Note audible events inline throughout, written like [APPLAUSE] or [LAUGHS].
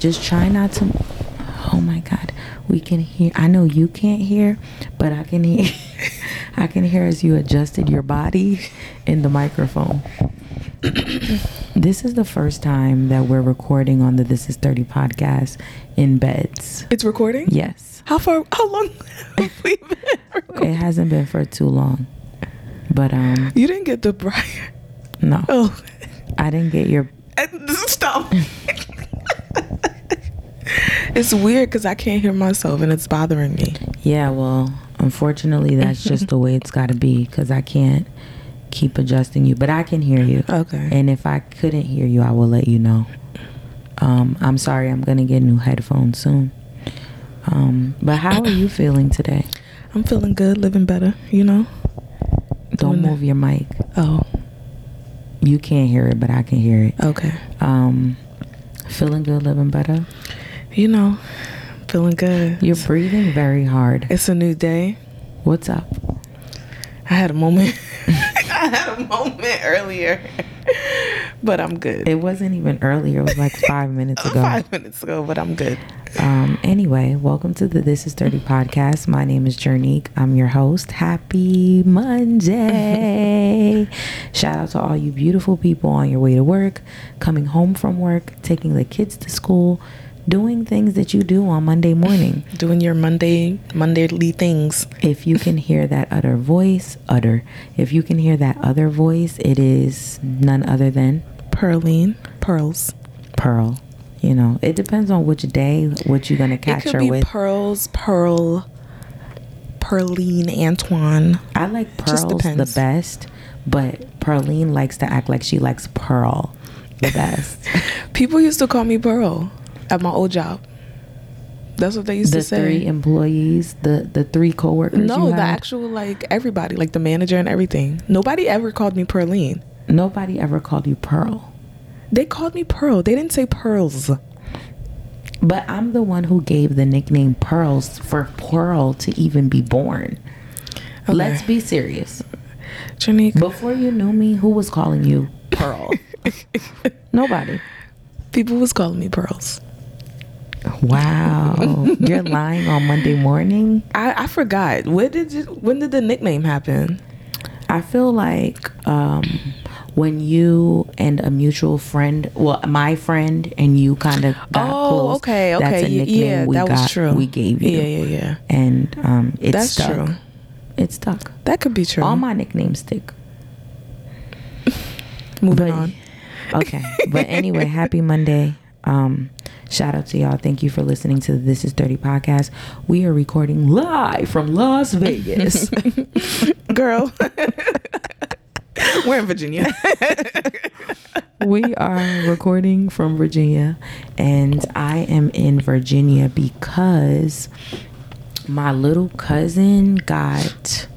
Just try not to. Oh my God, we can hear. I know you can't hear, but I can hear. [LAUGHS] I can hear as you adjusted your body in the microphone. [COUGHS] this is the first time that we're recording on the This Is 30 podcast in beds. It's recording? Yes. How far how long have we been recording? [LAUGHS] It hasn't been for too long. But um You didn't get the briar no. Oh. I didn't get your [LAUGHS] Stop. It's weird because I can't hear myself and it's bothering me. Yeah, well, unfortunately that's just the way it's got to be cuz I can't keep adjusting you, but I can hear you. Okay. And if I couldn't hear you, I will let you know. Um, I'm sorry, I'm gonna get new headphones soon. Um, but how are you feeling today? I'm feeling good, living better, you know? Don't move your mic. Oh, You can't hear it, but I can hear it. okay. Um, feeling good, living better. You know, feeling good. You're breathing very hard. It's a new day. What's up? I had a moment. [LAUGHS] I had a moment earlier, but I'm good. It wasn't even earlier. It was like [LAUGHS] five minutes ago. Five minutes ago, but I'm good. Um, anyway, welcome to the This Is 30 podcast. My name is Jernique. I'm your host. Happy Monday. [LAUGHS] Shout out to all you beautiful people on your way to work, coming home from work, taking the kids to school, doing things that you do on Monday morning. [LAUGHS] Doing your Monday, Mondayly things. If you can hear that other voice, utter. If you can hear that other voice, it is none other than Pearline, pearls. Pearl. You know, it depends on which day, what you're gonna catch could her be with. pearls, pearl, Pearline, Antoine. I like pearls the best, but Pearline likes to act like she likes pearl the [LAUGHS] best. People used to call me Pearl at my old job. That's what they used the to say. The three employees, the the three coworkers. no, the actual like everybody, like the manager and everything. Nobody ever called me Pearline. nobody ever called you Pearl, They called me Pearl. They didn't say pearls. but I'm the one who gave the nickname Pearls for Pearl to even be born. Okay. Let's be serious. Janique, Before you knew me, who was calling you Pearl? [LAUGHS] Nobody. people was calling me pearls. Wow, [LAUGHS] you're lying on Monday morning. I, I forgot. When did you, when did the nickname happen? I feel like um, when you and a mutual friend, well, my friend and you kind of got oh, close. okay, okay, That's a nickname yeah, we that got, was true. We gave you, Yeah, yeah, yeah. and um, it That's stuck. true. It stuck. That could be true. All my nicknames stick. [LAUGHS] Moving but- on. [LAUGHS] Okay, but anyway, happy Monday. Um, shout out to y'all. Thank you for listening to the This Is 30 podcast. We are recording live from Las Vegas. [LAUGHS] Girl. We're in Virginia. [LAUGHS] we are recording from Virginia, and I am in Virginia because my little cousin got,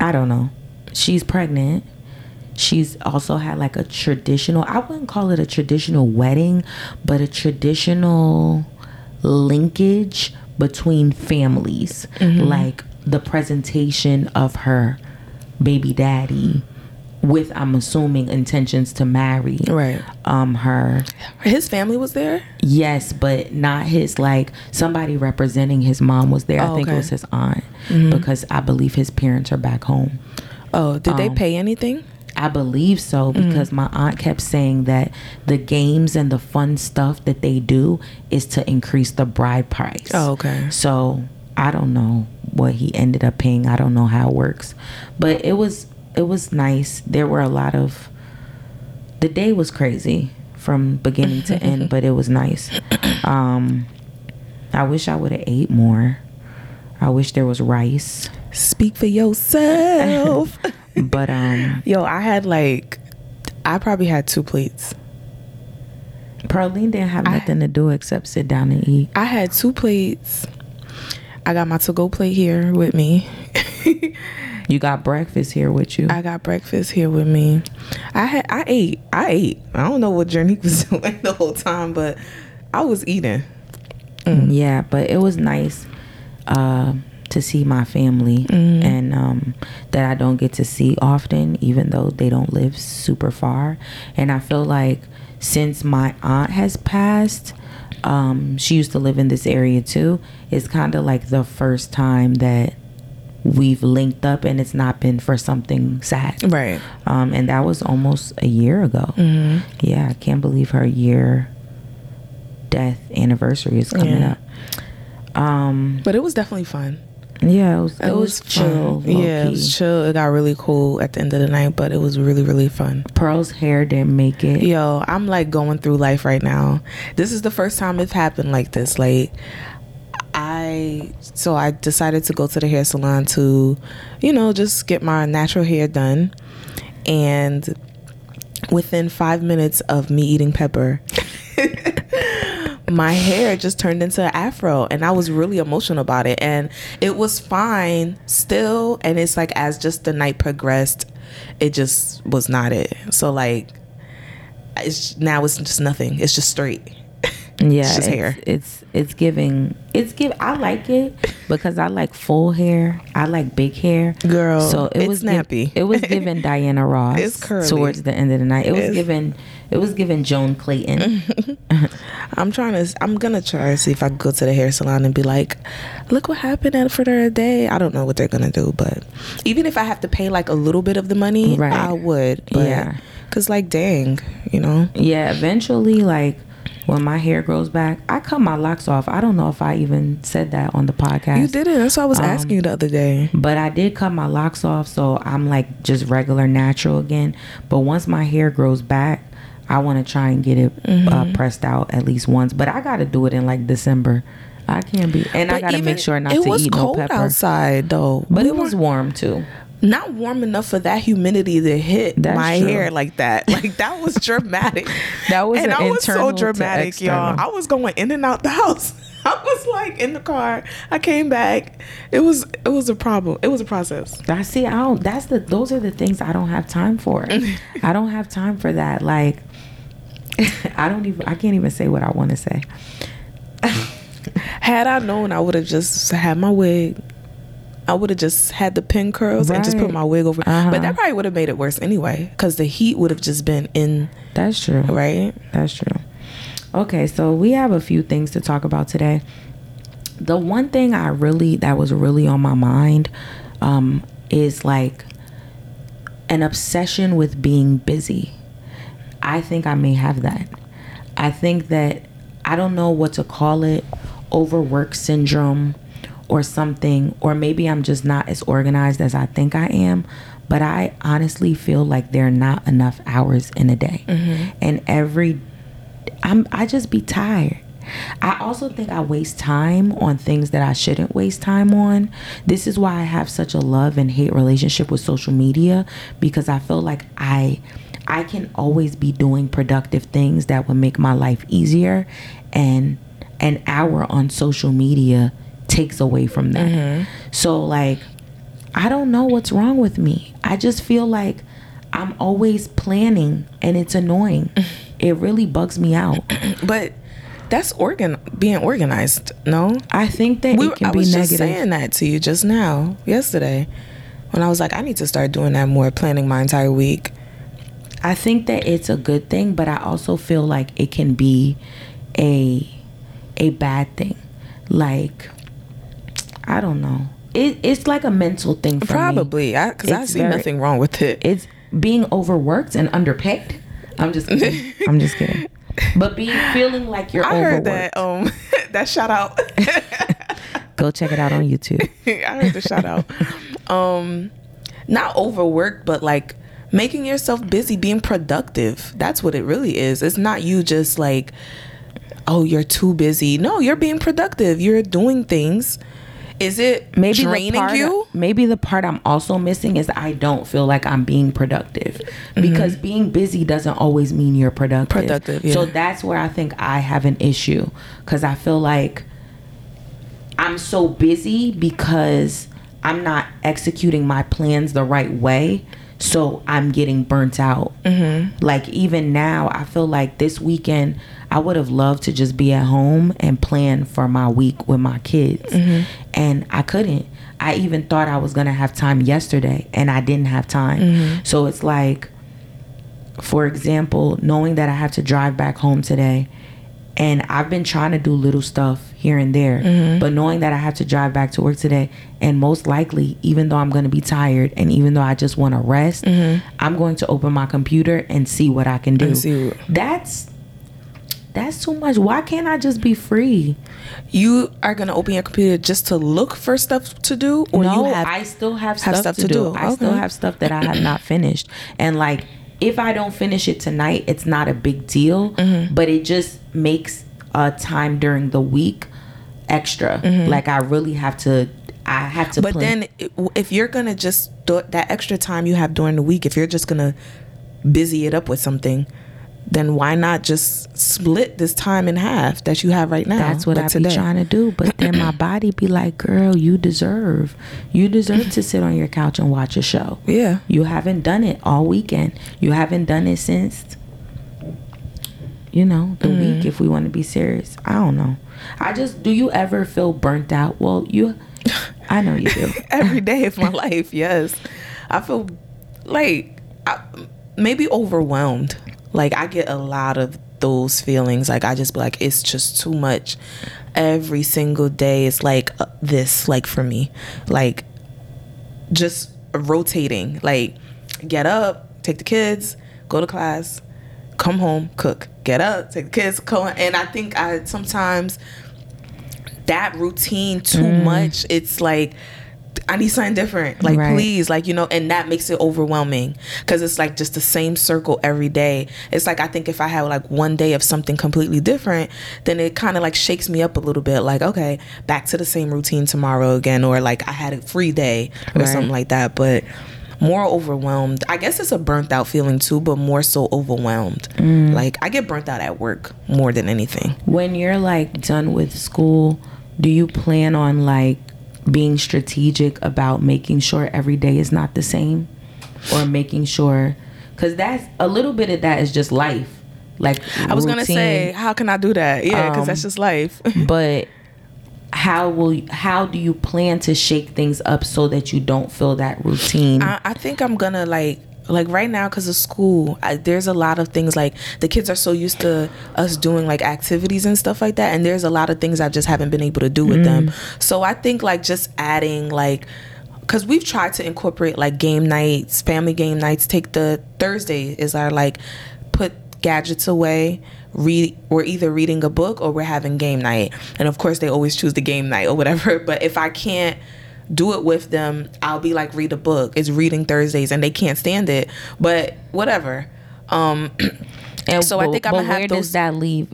I don't know, she's pregnant. She's also had like a traditional, I wouldn't call it a traditional wedding, but a traditional linkage between families. Like the presentation of her baby daddy with I'm assuming intentions to marry right. um her His family was there? yes but not his like somebody representing his mom was there I Oh, think it was his aunt because I believe his parents are back home Oh, did they Um, pay anything? I believe so because my aunt kept saying that the games and the fun stuff that they do is to increase the bride price. Oh, okay. So I don't know what he ended up paying. I don't know how it works, but it was it was nice. There were a lot of the day was crazy from beginning to end, [LAUGHS] but it was nice. Um, I wish I would have ate more. I wish there was rice, Speak for yourself. [LAUGHS] but um. Yo, I had like, I probably had two plates. Pearline didn't have I- nothing to do except sit down and eat. I had two plates. I got my to go plate here with me. [LAUGHS] You got breakfast here with you. I got breakfast here with me. I had I ate. I ate. I don't know what Journey [LAUGHS] was doing the whole time, but I was eating. Yeah, but it was nice uh, to see my family and um, that I don't get to see often, even though they don't live super far. And I feel like since my aunt has passed, um, she used to live in this area too. It's kind of like the first time that we've linked up, and it's not been for something sad. Right. Um, and that was almost a year ago. Mm-hmm. Yeah, I can't believe her year death anniversary is coming Yeah. up. Um, But it was definitely fun. Yeah, it was, it, It, was, was, chill. fun. Yeah, it was chill. It got really cool at the end of the night, but it was really, really fun. Pearl's hair didn't make it. Yo, I'm like going through life right now. This is the first time it's happened like this. Like, I so I decided to go to the hair salon to, you know, just get my natural hair done, and within five minutes of me eating pepper. [LAUGHS] my hair just turned into an afro and i was really emotional about it. And it was fine still and it's like as just the night progressed it just was not it. So like it's now it's just nothing. It's just straight. [LAUGHS] Yeah, It's it's hair. It's it's giving. It's give. I like it because I like full hair. I like big hair. Girl, so it was giv- nappy. it was given [LAUGHS] Diana Ross. It's curly. towards the end of the night. It was It's- given. It was given Joan Clayton. [LAUGHS] i'm trying to i'm gonna try to see if i can go to the hair salon and be like look what happened at for their day i don't know what they're gonna do but even if i have to pay like a little bit of the money Right. i would but, Yeah. because like dang you know yeah, eventually, like when my hair grows back, I cut my locks off. I don't know if I even said that on the podcast. You did it. That's what I was Um, asking you the other day. But I did cut my locks off, so I'm like just regular natural again. But once my hair grows back, I want to try and get it Mm-hmm. uh, pressed out at least once. But I got to do it in like December. I can't be, and I got to make sure not to eat no cold pepper. outside though. But We it was warm too. Not warm enough for that humidity to hit That's my true. hair like that. [LAUGHS] Like that was dramatic. [LAUGHS] That was and an I was so dramatic, y'all. I was going in and out the [LAUGHS] house. I was like in the car. I came back. It was it was a problem. It was a process. I see. I don't. That's the. Those are the things I don't have time for. I don't have time for that. Like, I don't even. I can't even say what I want to say. Had I known, I would have just had my wig. I would have just had the pin curls and just put my wig over. Uh-huh. But that probably would have made it worse anyway, because the heat would have just been in. That's true. Right. That's true. Okay, so we have a few things to talk about today. The one thing I really that was really on my mind um, is like an obsession with being busy. I think I may have that. I think that I don't know what to call it, overwork syndrome or something, or maybe I'm just not as organized as I think I am. But I honestly feel like there are not enough hours in a day. Mm-hmm. And every I'm I just be tired. I also think I waste time on things that I shouldn't waste time on. This is why I have such a love and hate relationship with social media because I feel like I I can always be doing productive things that would make my life easier and an hour on social media takes away from that. Mm-hmm. So like I don't know what's wrong with me. I just feel like I'm always planning and it's annoying. [LAUGHS] It really bugs me out. [CLEARS THROAT] But that's organ being organized. No, I think that we, it can I be was negative. just saying that to you just now, yesterday, when I was like, I need to start doing that more, planning my entire week. I think that it's a good thing, but I also feel like it can be a a bad thing. Like I don't know. It, it's like a mental thing for me. Probably, because I, see very- nothing wrong with it. It's being overworked and underpaid. I'm just kidding. [LAUGHS] I'm just kidding. But being feeling like you're I heard overworked. that. Um, [LAUGHS] that shout out. [LAUGHS] Go check it out on YouTube. I heard the shout out. Um, not overworked, but like making yourself busy, being productive. That's what it really is. It's not you just like, oh, you're too busy. No, you're being productive. You're doing things. Is it maybe draining part, you? maybe the part I'm also missing is I don't feel like I'm being productive because being busy doesn't always mean you're productive. Productive, yeah. So that's where I think I have an issue because I feel like I'm so busy because I'm not executing my plans the right way. So I'm getting burnt out. Mm-hmm. Like even now, I feel like this weekend I would have loved to just be at home and plan for my week with my kids, and I couldn't. I even thought I was gonna have time yesterday, and I didn't have time. Mm-hmm. So it's like, for example, knowing that I have to drive back home today, and I've been trying to do little stuff here and there, Mm-hmm. but knowing that I have to drive back to work today, and most likely, even though I'm gonna be tired, and even though I just want to rest, I'm going to open my computer and see what I can do. Mm-hmm. And see what- That's that's too much. Why can't I just be free? You are gonna open your computer just to look for stuff to do, or no, you have I still have, have stuff, to, do. I still have stuff that I have not finished. And like if I don't finish it tonight, it's not a big deal, Mm-hmm. but it just makes uh time during the week extra. Like I really have to I have to Mm-hmm. But plan. then, if you're gonna just do that extra time you have during the week, if you're just gonna busy it up with something, then why not just split this time in half that you have right now? That's what like I today? be trying to do. But then my [CLEARS THROAT] body be like, girl, you deserve. You deserve to sit on your couch and watch a show. Yeah. You haven't done it all weekend. You haven't done it since, you know, the Mm. week, if we want to be serious. I don't know. I just, do you ever feel burnt out? Well, you, I know you do. [LAUGHS] Every day of my life, yes. I feel like I, maybe overwhelmed. Like I get a lot of those feelings. Like I just be like, it's just too much. Every single day, it's like uh, this. Like for me, like just rotating. Like get up, take the kids, go to class, come home, cook. Get up, take the kids, go. And I think I sometimes that routine too much. It's like I need something different. Like Right. please, like you know, and that makes it overwhelming because it's like just the same circle every day. It's like I think if I have like one day of something completely different, then it kind of like shakes me up a little bit. Like okay, back to the same routine tomorrow again, or like I had a free day or Right. something like that. But more overwhelmed. I guess it's a burnt out feeling too, but more so overwhelmed. Mm. Like I get burnt out at work more than anything. when you're like done with school, do you plan on like being strategic about making sure every day is not the same or making sure cuz that's a little bit of that is just life. Like I was gonna say, how can I do that? Yeah, because Um, that's just life. [LAUGHS] but how will you, how do you plan to shake things up so that you don't feel that routine? I, I think I'm gonna like like right now because of school I, there's a lot of things like the kids are so used to us doing like activities and stuff like that and there's a lot of things i just haven't been able to do with them. Mm. So i think like just adding like because we've tried to incorporate like game nights family game nights. Take the thursday is our like put gadgets away read we're either reading a book or we're having game night. And of course they always choose the game night or whatever [LAUGHS] but if i can't do it with them i'll be like read a book it's reading thursdays and they can't stand it but whatever um [CLEARS THROAT] and so I think I'ma but have where those- does that leave?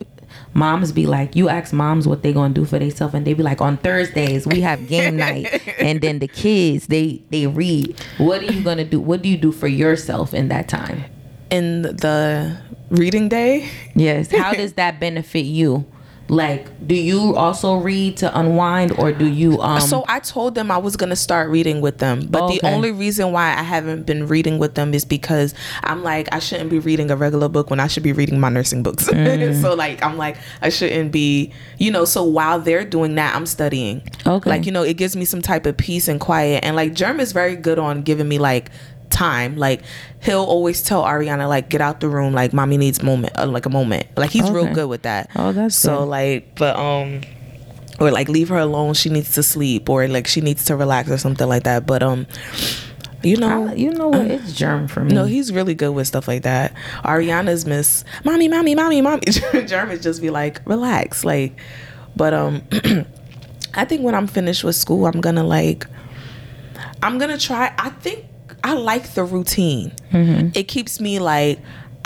Moms be like, you ask moms what they gonna do for themselves, and they be like, on Thursdays we have game [LAUGHS] night, and then the kids they they read. What are you gonna do? What do you do for yourself in that time? in the reading day Yes. How does [LAUGHS] that benefit you? Like, do you also read to unwind, or do you um? so I told them I was gonna start reading with them, but the Okay. only reason why I haven't been reading with them is because I'm like I shouldn't be reading a regular book when I should be reading my nursing books. [LAUGHS] so like I'm like I shouldn't be, you know. So while they're doing that, I'm studying. Okay. Like you know, it gives me some type of peace and quiet. And like Germ is very good on giving me like time. Like he'll always tell Ariana like get out the room. Like mommy needs moment, uh, like a moment. Like he's real good with that. Oh, that's so good. like, but um or like leave her alone she needs to sleep or like she needs to relax or something like that but um you know I- you know what? It's germ for me. no he's really good with stuff like that ariana's miss mommy mommy mommy mommy [LAUGHS] german just be like relax like but um [CLEARS THROAT] i think when i'm finished with school i'm gonna like i'm gonna try i think i like the routine mm-hmm. it keeps me like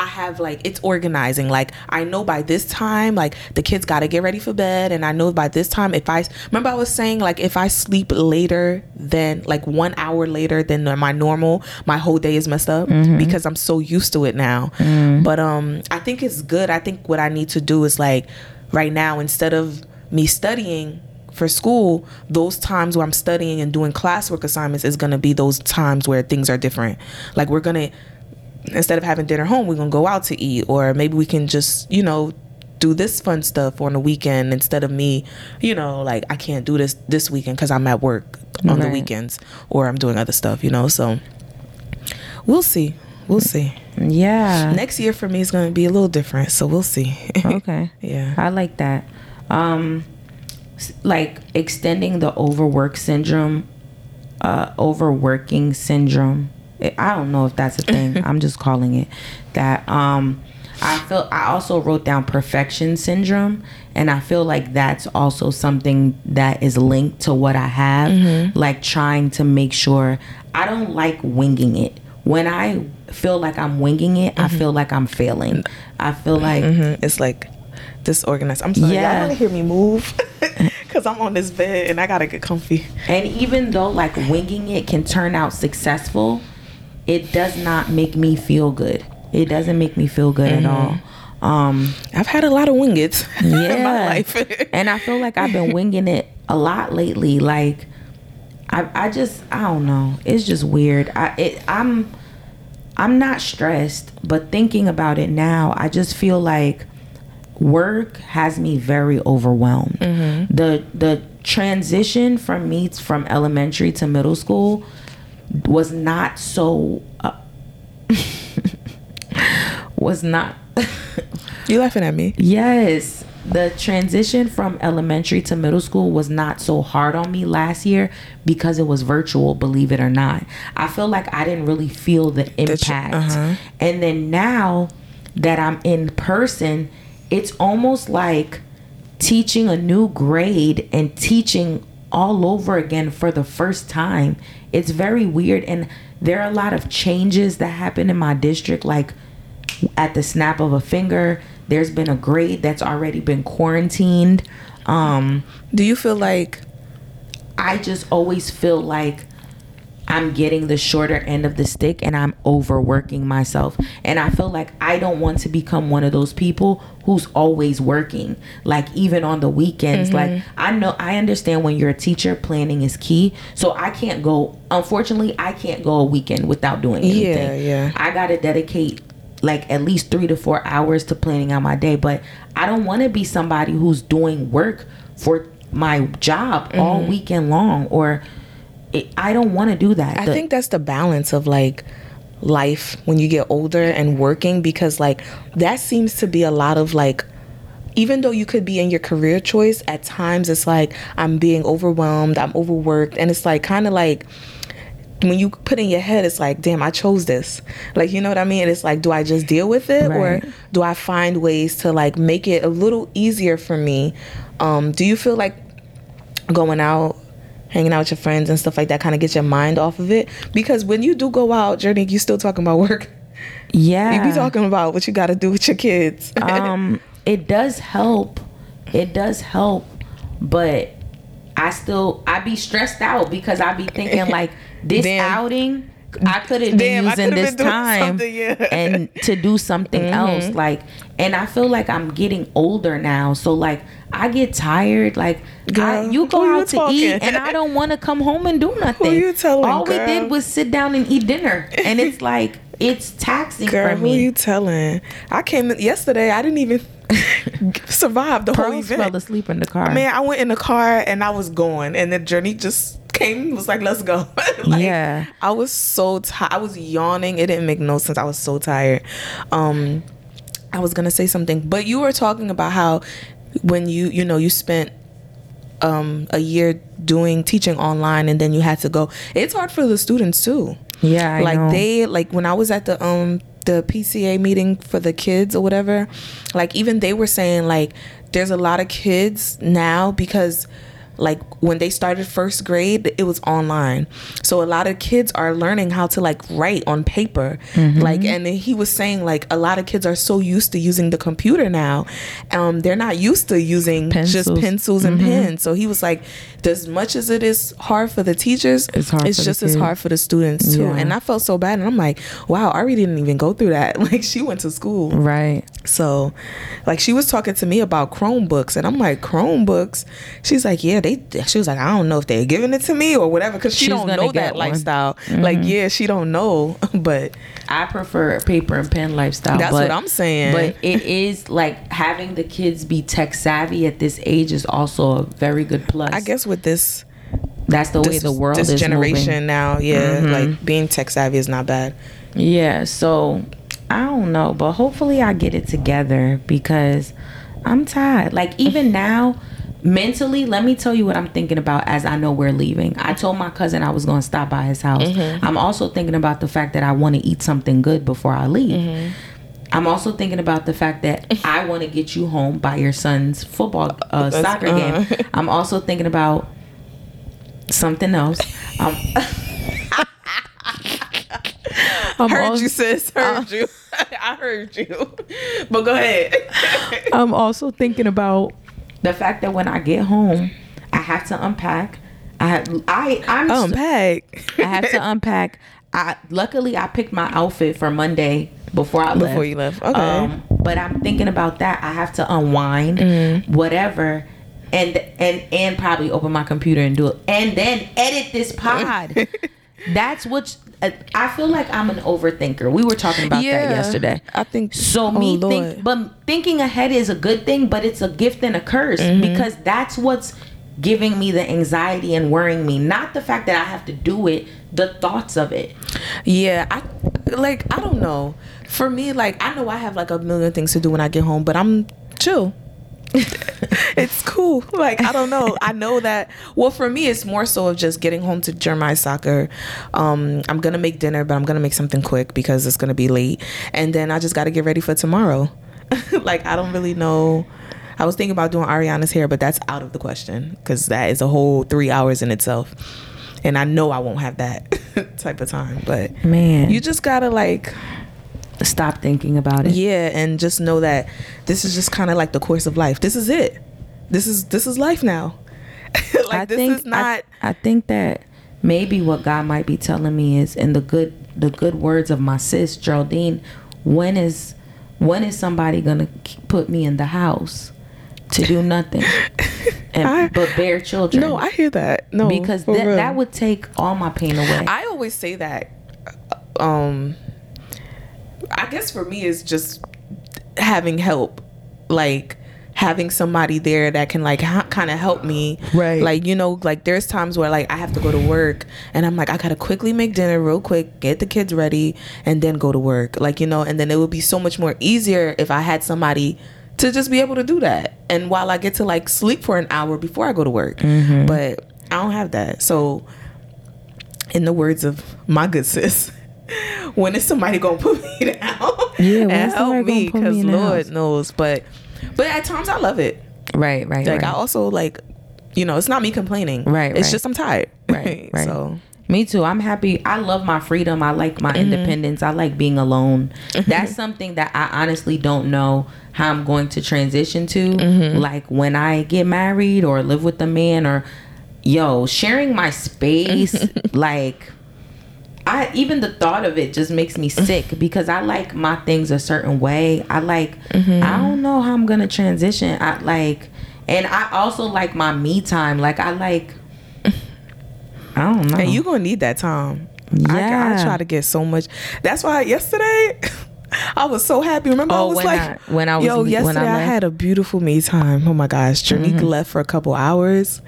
I have like it's organizing. Like I know by this time, like the kids got to get ready for bed, and I know by this time, if I remember, I was saying like if I sleep later than like one hour later than my normal, my whole day is messed up mm-hmm. because I'm so used to it now. Mm-hmm. But um, I think it's good. I think what I need to do is like right now instead of me studying for school, those times where I'm studying and doing classwork assignments is gonna be those times where things are different. Like we're gonna instead of having dinner home, we're gonna go out to eat, or maybe we can just, you know, do this fun stuff on the weekend instead of me, you know, like I can't do this this weekend because I'm at work on the weekends or I'm doing other stuff, you know. So we'll see. We'll see. Yeah. Next year for me is going to be a little different, so we'll see. [LAUGHS] okay. yeah. I like that. Um, like extending the overwork syndrome, uh, overworking syndrome. I don't know if that's a thing. [LAUGHS] I'm just calling it that. Um, I feel I also wrote down perfection syndrome, and I feel like that's also something that is linked to what I have. Like trying to make sure I don't like winging it. When I feel like I'm winging it, I feel like I'm failing. I feel like Mhm. It's like disorganized. I'm sorry. Yeah. Y'all want to hear me move? [LAUGHS] Because I'm on this bed and I got to get comfy. And even though like winging it can turn out successful, it does not make me feel good. It doesn't make me feel good at all. Um, I've had a lot of wingets [LAUGHS] in my life. and I feel like I've been winging it a lot lately. Like, I, I just, I don't know. It's just weird. I, it, I'm, I'm not stressed, but thinking about it now, I just feel like work has me very overwhelmed. The the transition from me from elementary to middle school was not so uh, [LAUGHS] was not [LAUGHS] you laughing at me? yes the transition from elementary to middle school was not so hard on me last year because it was virtual believe it or not i feel like i didn't really feel the impact uh-huh. and then now that i'm in person it's almost like teaching a new grade and teaching all over again for the first time. It's very weird and there are a lot of changes that happen in my district like at the snap of a finger there's been a grade that's already been quarantined. Um Do you feel like i just always feel like i'm getting the shorter end of the stick and i'm overworking myself and i feel like i don't want to become one of those people who's always working like even on the weekends like i know i understand when you're a teacher planning is key so i can't go unfortunately i can't go a weekend without doing anything Yeah, yeah. I gotta dedicate like at least three to four hours to planning out my day. But I don't want to be somebody who's doing work for my job all Mm-hmm. weekend long, or it, I don't want to do that. I The- think that's the balance of like life when you get older and working because like that seems to be a lot of like even though you could be in your career choice at times it's like I'm being overwhelmed, I'm overworked and it's like kind of like when you put in your head it's like damn I chose this. Like you know what I mean? It's like do I just deal with it Right. or do I find ways to like make it a little easier for me? Um do you feel like going out hanging out with your friends and stuff like that kind of gets your mind off of it because when you do go out journey you still talking about work yeah, you be talking about what you got to do with your kids [LAUGHS] um, it does help. It does help, but I still I be stressed out because I be thinking like this [LAUGHS] Damn. outing. I could have been using this been time yeah. Mm-hmm. [LAUGHS] and to do something else. Like, and I feel like I'm getting older now, so like I get tired. Like, I, you go who you out to eat, and I don't [LAUGHS] want to come home and do nothing. you telling, All we girl? did was sit down and eat dinner, and it's [LAUGHS] like it's taxing girl for who you telling i came in yesterday i didn't even survive the whole Pearls fell asleep in the car. man i went in the car and i was going and the journey just came was like let's go. [LAUGHS] Like, Yeah. i was so tired i was yawning. It didn't make no sense. I was so tired. Um i was gonna say something but you were talking about how when you you know you spent um a year doing teaching online and then you had to go. It's hard for the students too. Yeah, I like know. they like when I was at the um the PCA meeting for the kids or whatever, like even they were saying like there's a lot of kids now because like when they started first grade it was online. So a lot of kids are learning how to like write on paper. Mm-hmm. like and then he was saying like a lot of kids are so used to using the computer now um they're not used to using just Pencils. pencils and pens. So he was like as much as it is hard for the teachers It's hard it's just as hard for the students too. Yeah. and i felt so bad and i'm like wow ari didn't even go through that. [LAUGHS] Like she went to school. Right. so like she was talking to me about chromebooks and i'm like chromebooks? She's like yeah they they she was like I don't know if they're giving it to me or whatever because she She's don't know that one. lifestyle. Like Mhm. yeah, she don't know, [LAUGHS] but I prefer paper and pen lifestyle. That's but- what I'm saying. But it is like having the kids be tech savvy at this age is also a very good plus. I guess with this that's the way the world this is generation moving. now, yeah, Mhm. like being tech savvy is not bad. Yeah, so I don't know, but hopefully I get it together because I'm tired. Like even now, mentally, let me tell you what I'm thinking about as I know we're leaving. I told my cousin I was going to stop by his house. I'm also thinking about the fact that I want to eat something good before I leave. I'm also thinking about the fact that I want to get you home by your son's football uh, soccer uh. game. [LAUGHS] I'm also thinking about something else. Um, I'm heard also- you, sis. Heard you. [LAUGHS] I heard you. But go ahead. [LAUGHS] I'm also thinking about the fact that when I get home, I have to unpack. I have, I I'm so- Unpack. [LAUGHS] I have to unpack. I luckily I picked my outfit for Monday before I left. Before you left. Okay. Um, but I'm thinking about that. I have to unwind, Mm-hmm. whatever, and and and probably open my computer and do it, and then edit this [LAUGHS] pod. That's what I feel like. I'm an overthinker. We were talking about that yesterday. I think So oh, me Lord. think, but thinking ahead is a good thing, but it's a gift and a curse Mm-hmm. because that's what's giving me the anxiety and worrying me. Not the fact that I have to do it, the thoughts of it. Yeah, I like I don't know. For me, like I know I have like a million things to do when I get home, but I'm chill. It's cool. Like I don't know. I know that. Well, for me, it's more so of just getting home to Jeremiah soccer. Um, I'm gonna make dinner, but I'm gonna make something quick because it's gonna be late, and then I just got to get ready for tomorrow. [LAUGHS] like I don't really know. I was thinking about doing Ariana's hair, but that's out of the question because that is a whole three hours in itself, and I know I won't have that [LAUGHS] type of time. But Man, you just gotta like stop thinking about it. yeah and just know that this is just kind of like the course of life this is it this is this is life now [LAUGHS] like I this think is not I, I think that maybe what God might be telling me is in the good the good words of my sis Geraldine. When is when is somebody gonna put me in the house to do [LAUGHS] nothing and I- but bear children? no i hear that no because that that would take all my pain away. i always say that um i guess for me is just having help like having somebody there that can like ha- kind of help me. Right. like you know like there's times where like i have to go to work and i'm like i gotta quickly make dinner real quick get the kids ready and then go to work. Like you know and then it would be so much more easier if i had somebody to just be able to do that. And while i get to like sleep for an hour before i go to work. Mm-hmm. But i don't have that. So in the words of my good sis, [LAUGHS] when is somebody gonna put me [LAUGHS] down Yeah, when and is help me? gonna put me Because Lord house? knows, but but at times I love it. right, right, Like right. I also like, you know, it's not me complaining. Right, It's right. just I'm tired. Right, [LAUGHS] right. So Me too. I'm happy. I love my freedom. I like my mm-hmm. independence. I like being alone. Mm-hmm. That's something that I honestly don't know how I'm going to transition to. Mm-hmm. Like when I get married or live with a man or yo, sharing my space like I even the thought of it just makes me sick because I like my things a certain way. I like I mm-hmm. don't know how I'm to transition. I like and I also like my me time. Like I like I don't know. and you gonna need that time. I, I Yeah. try to get so much. That's why yesterday [LAUGHS] I was so happy. Remember, I Oh, was when like, I- when I was yo, yesterday I I. Mm-hmm. had a beautiful me time. Oh my gosh, Janika left for a couple hours.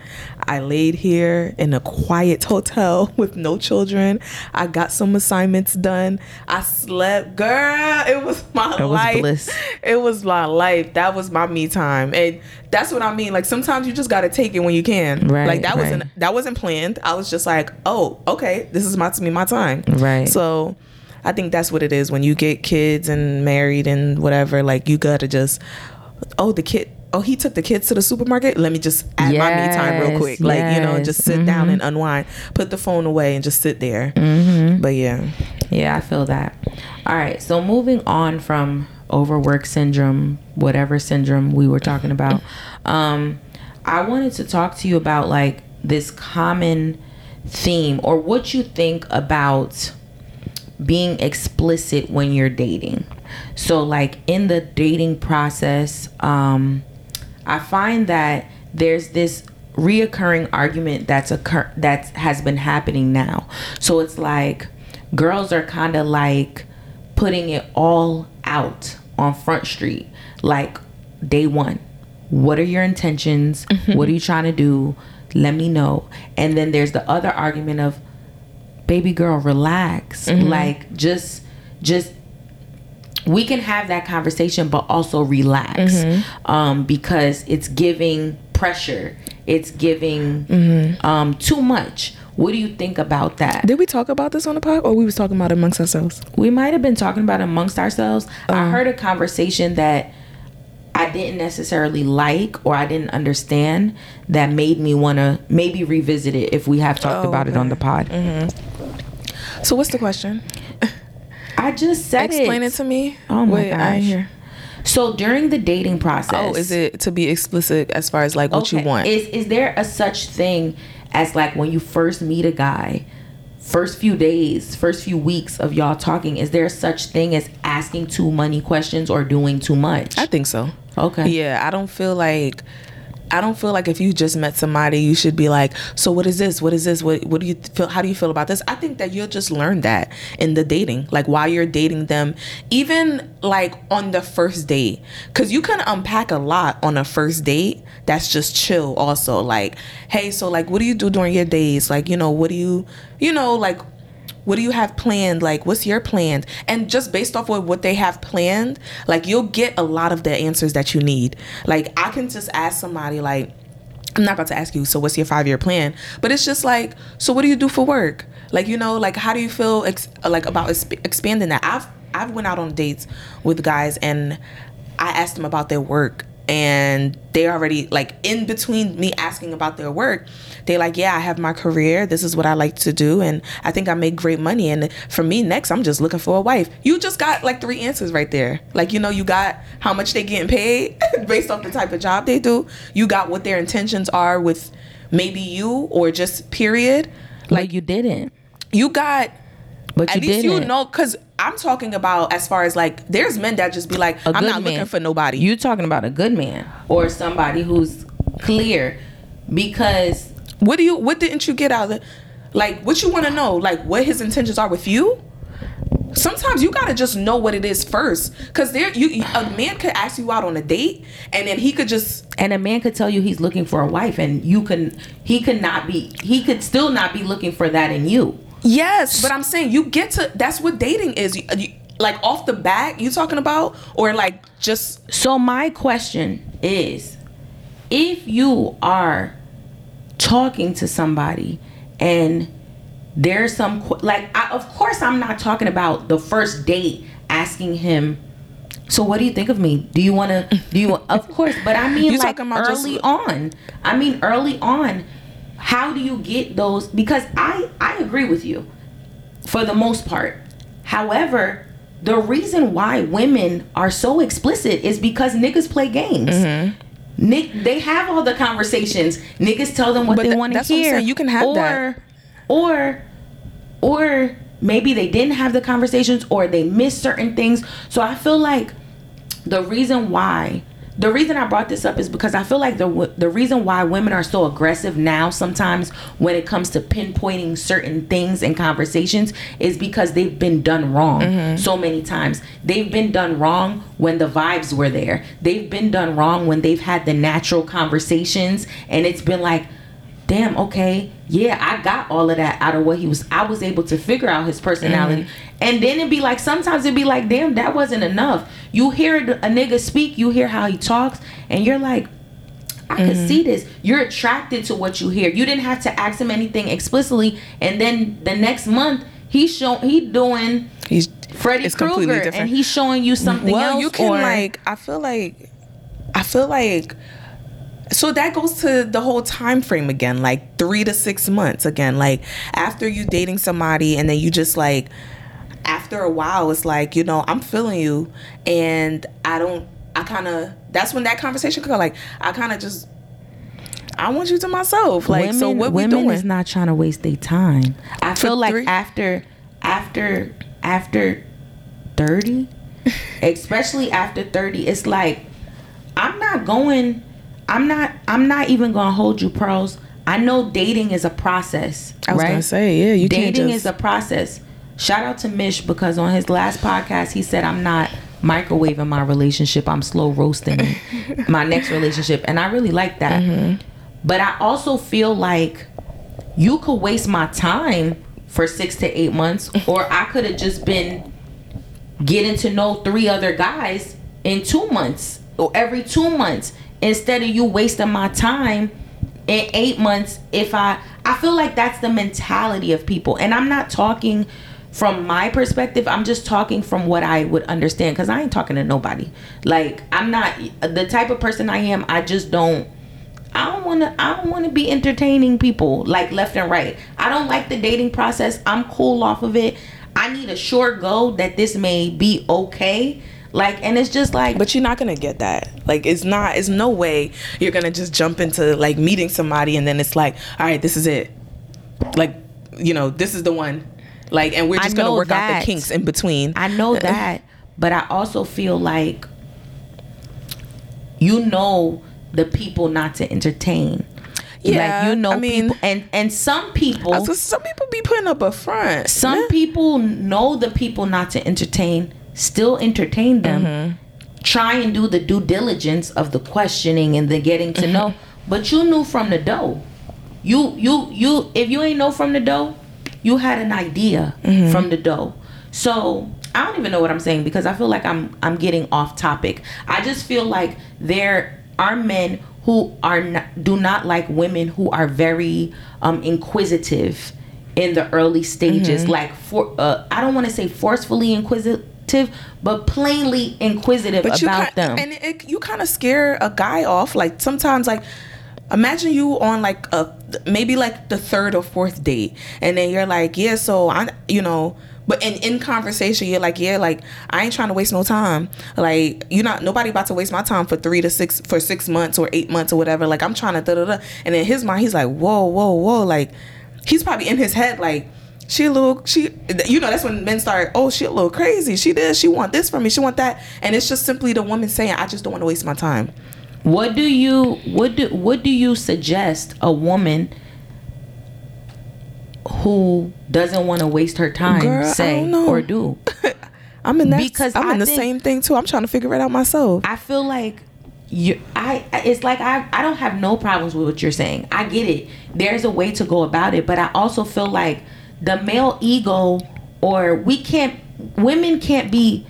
I laid here in a quiet hotel [LAUGHS] with no children. I got some assignments done. I slept, girl. It was my It was life. bliss. It was my life. That was my me time, and that's what I mean. Like sometimes you just gotta take it when you can. Right, Like that right. wasn't that wasn't planned. I was just like, oh, okay, this is my to me my time. Right. So I think that's what it is when you get kids and married and whatever. Like you gotta just, oh, the kid. Oh, he took the kids to the supermarket. Let me just add my me time real quick. Like you know, just sit down and unwind. Put the phone away and just sit there. Mm-hmm. But yeah, Yeah, I feel that. All right, so moving on from overwork syndrome, whatever syndrome we were talking about, um, I wanted to talk to you about like this common theme or what you think about being explicit when you're dating. So like in the dating process, um I find that there's this reoccurring argument that's occur that has been happening now. So it's like girls are kind of like putting it all out on Front Street, like day one. What are your intentions? Mm-hmm. What are you trying to do? Let me know. And then there's the other argument of, baby girl, relax. Mm-hmm. Like just, just we can have that conversation but also relax Mm-hmm. um, because it's giving pressure it's giving Mm-hmm. um, too much what do you think about that Did we talk about this on the pod, or we was talking about it amongst ourselves? we might have been talking about it amongst ourselves Uh-huh. i heard a conversation that i didn't necessarily like or i didn't understand that made me want to maybe revisit it if we have talked Oh, about it on the okay. Mm-hmm. pod So what's the question? [LAUGHS] i just said Explain it it to me. Oh my Wait, I gosh. hear. so during the dating process Oh, is it to be explicit as far as like what you want? Is is there a such thing as like when you first meet a guy, first few days, first few weeks of y'all talking, is there such thing as asking too many questions or doing too much? I think so. Okay. Yeah, I don't feel like I don't feel like if you just met somebody, you should be like, "So what is this? What is this? What what do you feel? How do you feel about this?" I think that you'll just learn that in the dating, like while you're dating them, even like on the first date, because you can unpack a lot on a first date. That's just chill. Also, like, hey, so like, what do you do during your days? Like, you know, what do you, you know, like what do you have planned? Like what's your plan? And just based off of what they have planned like you'll get a lot of the answers that you need. Like i can just ask somebody like i'm not about to ask you so what's your five year plan? But it's just like so what do you do for work? Like you know like how do you feel ex- like about exp- expanding that? I've i've went out on dates with guys and i asked them about their work and they already like in between me asking about their work they like yeah i have my career. This is what i like to do and i think i make great money. And for me next i'm just looking for a wife. You just got like three answers right there. Like you know you got how much they getting paid [LAUGHS] based off the type of job they do. You got what their intentions are with maybe you or just period. Like you didn't. you got But at you least didn't. you know because i'm talking about as far as like there's men that just be like i'm not looking man. for nobody You talking about a good man or somebody who's clear because What do you? What didn't you get out of it? Like, what you want to know? Like, what his intentions are with you? Sometimes you gotta just know what it is first, cause there you a man could ask you out on a date, and then he could just and a man could tell you he's looking for a wife and you can he could not be he could still not be looking for that in you. Yes. But I'm saying you get to that's what dating is. You, you- like off the bat, you talking about, or like just So my question is if you are talking to somebody and there's some like I, of course I'm not talking about the first date asking him so what do you think of me? Do you want to do you [LAUGHS] of course, but I mean You like talking about just- early on. I mean early on how do you get those because I I agree with you for the most part. However, the reason why women are so explicit is because niggas play games. Mm-hmm. Nick, they have all the conversations. Niggas tell them what But they tha- want to that's what I'm hear. saying. You can have or, that. Or, or maybe they didn't have the conversations, or they missed certain things. So I feel like the reason why the reason I brought this up is because I feel like the the reason why women are so aggressive now sometimes when it comes to pinpointing certain things and conversations is because they've been done wrong mm-hmm. so many times. They've been done wrong when the vibes were there. They've been done wrong when they've had the natural conversations and it's been like damn okay yeah i got all of that out of what he was i was able to figure out his personality mm-hmm. and then it'd be like sometimes it'd be like damn that wasn't enough you hear a nigga speak you hear how he talks and you're like I could mm-hmm. see this. You're attracted to what you hear. You didn't have to ask him anything explicitly, and then the next month he's show he doing he's Freddy Krueger, and he's showing you something well, else. you can or- like. I feel like. I feel like. So that goes to the whole time frame again, like three to six months again. Like after you dating somebody, and then you just like, after a while, it's like you know I'm feeling you, and I don't. I kind of. That's when that conversation could go. Like I kind of just. I want you to myself. Like women, so, what we women doing? is not trying to waste their time. I feel like three- after after after 30, [LAUGHS] especially after 30, it's like I'm not going I'm not I'm not even gonna hold you pros. I know dating is a process. I was right? gonna say, yeah, you dating can't just, is a process. Shout out to Mish because on his last podcast he said I'm not microwaving my relationship. I'm slow roasting [LAUGHS] my next relationship, and I really like that. Mm-hmm. But I also feel like you could waste my time for six to eight months, [LAUGHS] or I could have just been getting to know three other guys in two months or every two months instead of you wasting my time in eight months if i i feel like that's the mentality of people and i'm not talking from my perspective i'm just talking from what i would understand because i ain't talking to nobody like i'm not the type of person i am i just don't I don't want to. I don't want to be entertaining people like left and right. I don't like the dating process. I'm cool off of it. I need a sure go that this may be okay. Like, and it's just like, But you're not gonna get that. Like, it's not. It's no way you're gonna just jump into like meeting somebody and then it's like, all right, this is it. Like, you know, this is the one. Like, and we're just gonna work out the kinks in between. I know uh, uh, that, but I also feel like you know the people not to entertain. Yeah, like you know I mean- people, and and some people, some people be putting up a front. some man. people know the people not to entertain, still entertain them. Mm-hmm. Try and do the due diligence of the questioning and the getting to know. Mm-hmm. But you knew from the dough. You you you if you ain't know from the dough, you had an idea Mm-hmm. from the dough. So I don't even know what I'm saying because I feel like I'm I'm getting off topic. I just feel like there are men who are not, do not like women who are very um, inquisitive in the early stages. Mm-hmm. Like for uh, I don't want to say forcefully inquisitive, but plainly inquisitive you about them. and it, you kind of scare a guy off. Like sometimes, like imagine you on like a maybe like the third or fourth date, and then you're like, yeah, so I, you know. But in, in conversation, you're like, yeah, like I ain't trying to waste no time. Like you're not nobody about to waste my time for three to six for six months or eight months or whatever. Like I'm trying to da da da. And in his mind, he's like, whoa, whoa, whoa. Like he's probably in his head like she a little she you know that's when men start oh she a little crazy. She this she want this from me she want that. And it's just simply the woman saying i just don't want to waste my time. What do you what do what do you suggest a woman who doesn't want to waste her time Girl, say or do? [LAUGHS] I'm in that Because i'm I in the same thing too. I'm trying to figure it out myself. I feel like you I it's like I I don't have no problems with what you're saying. I get it. There's a way to go about it, but I also feel like the male ego or we can't women can't be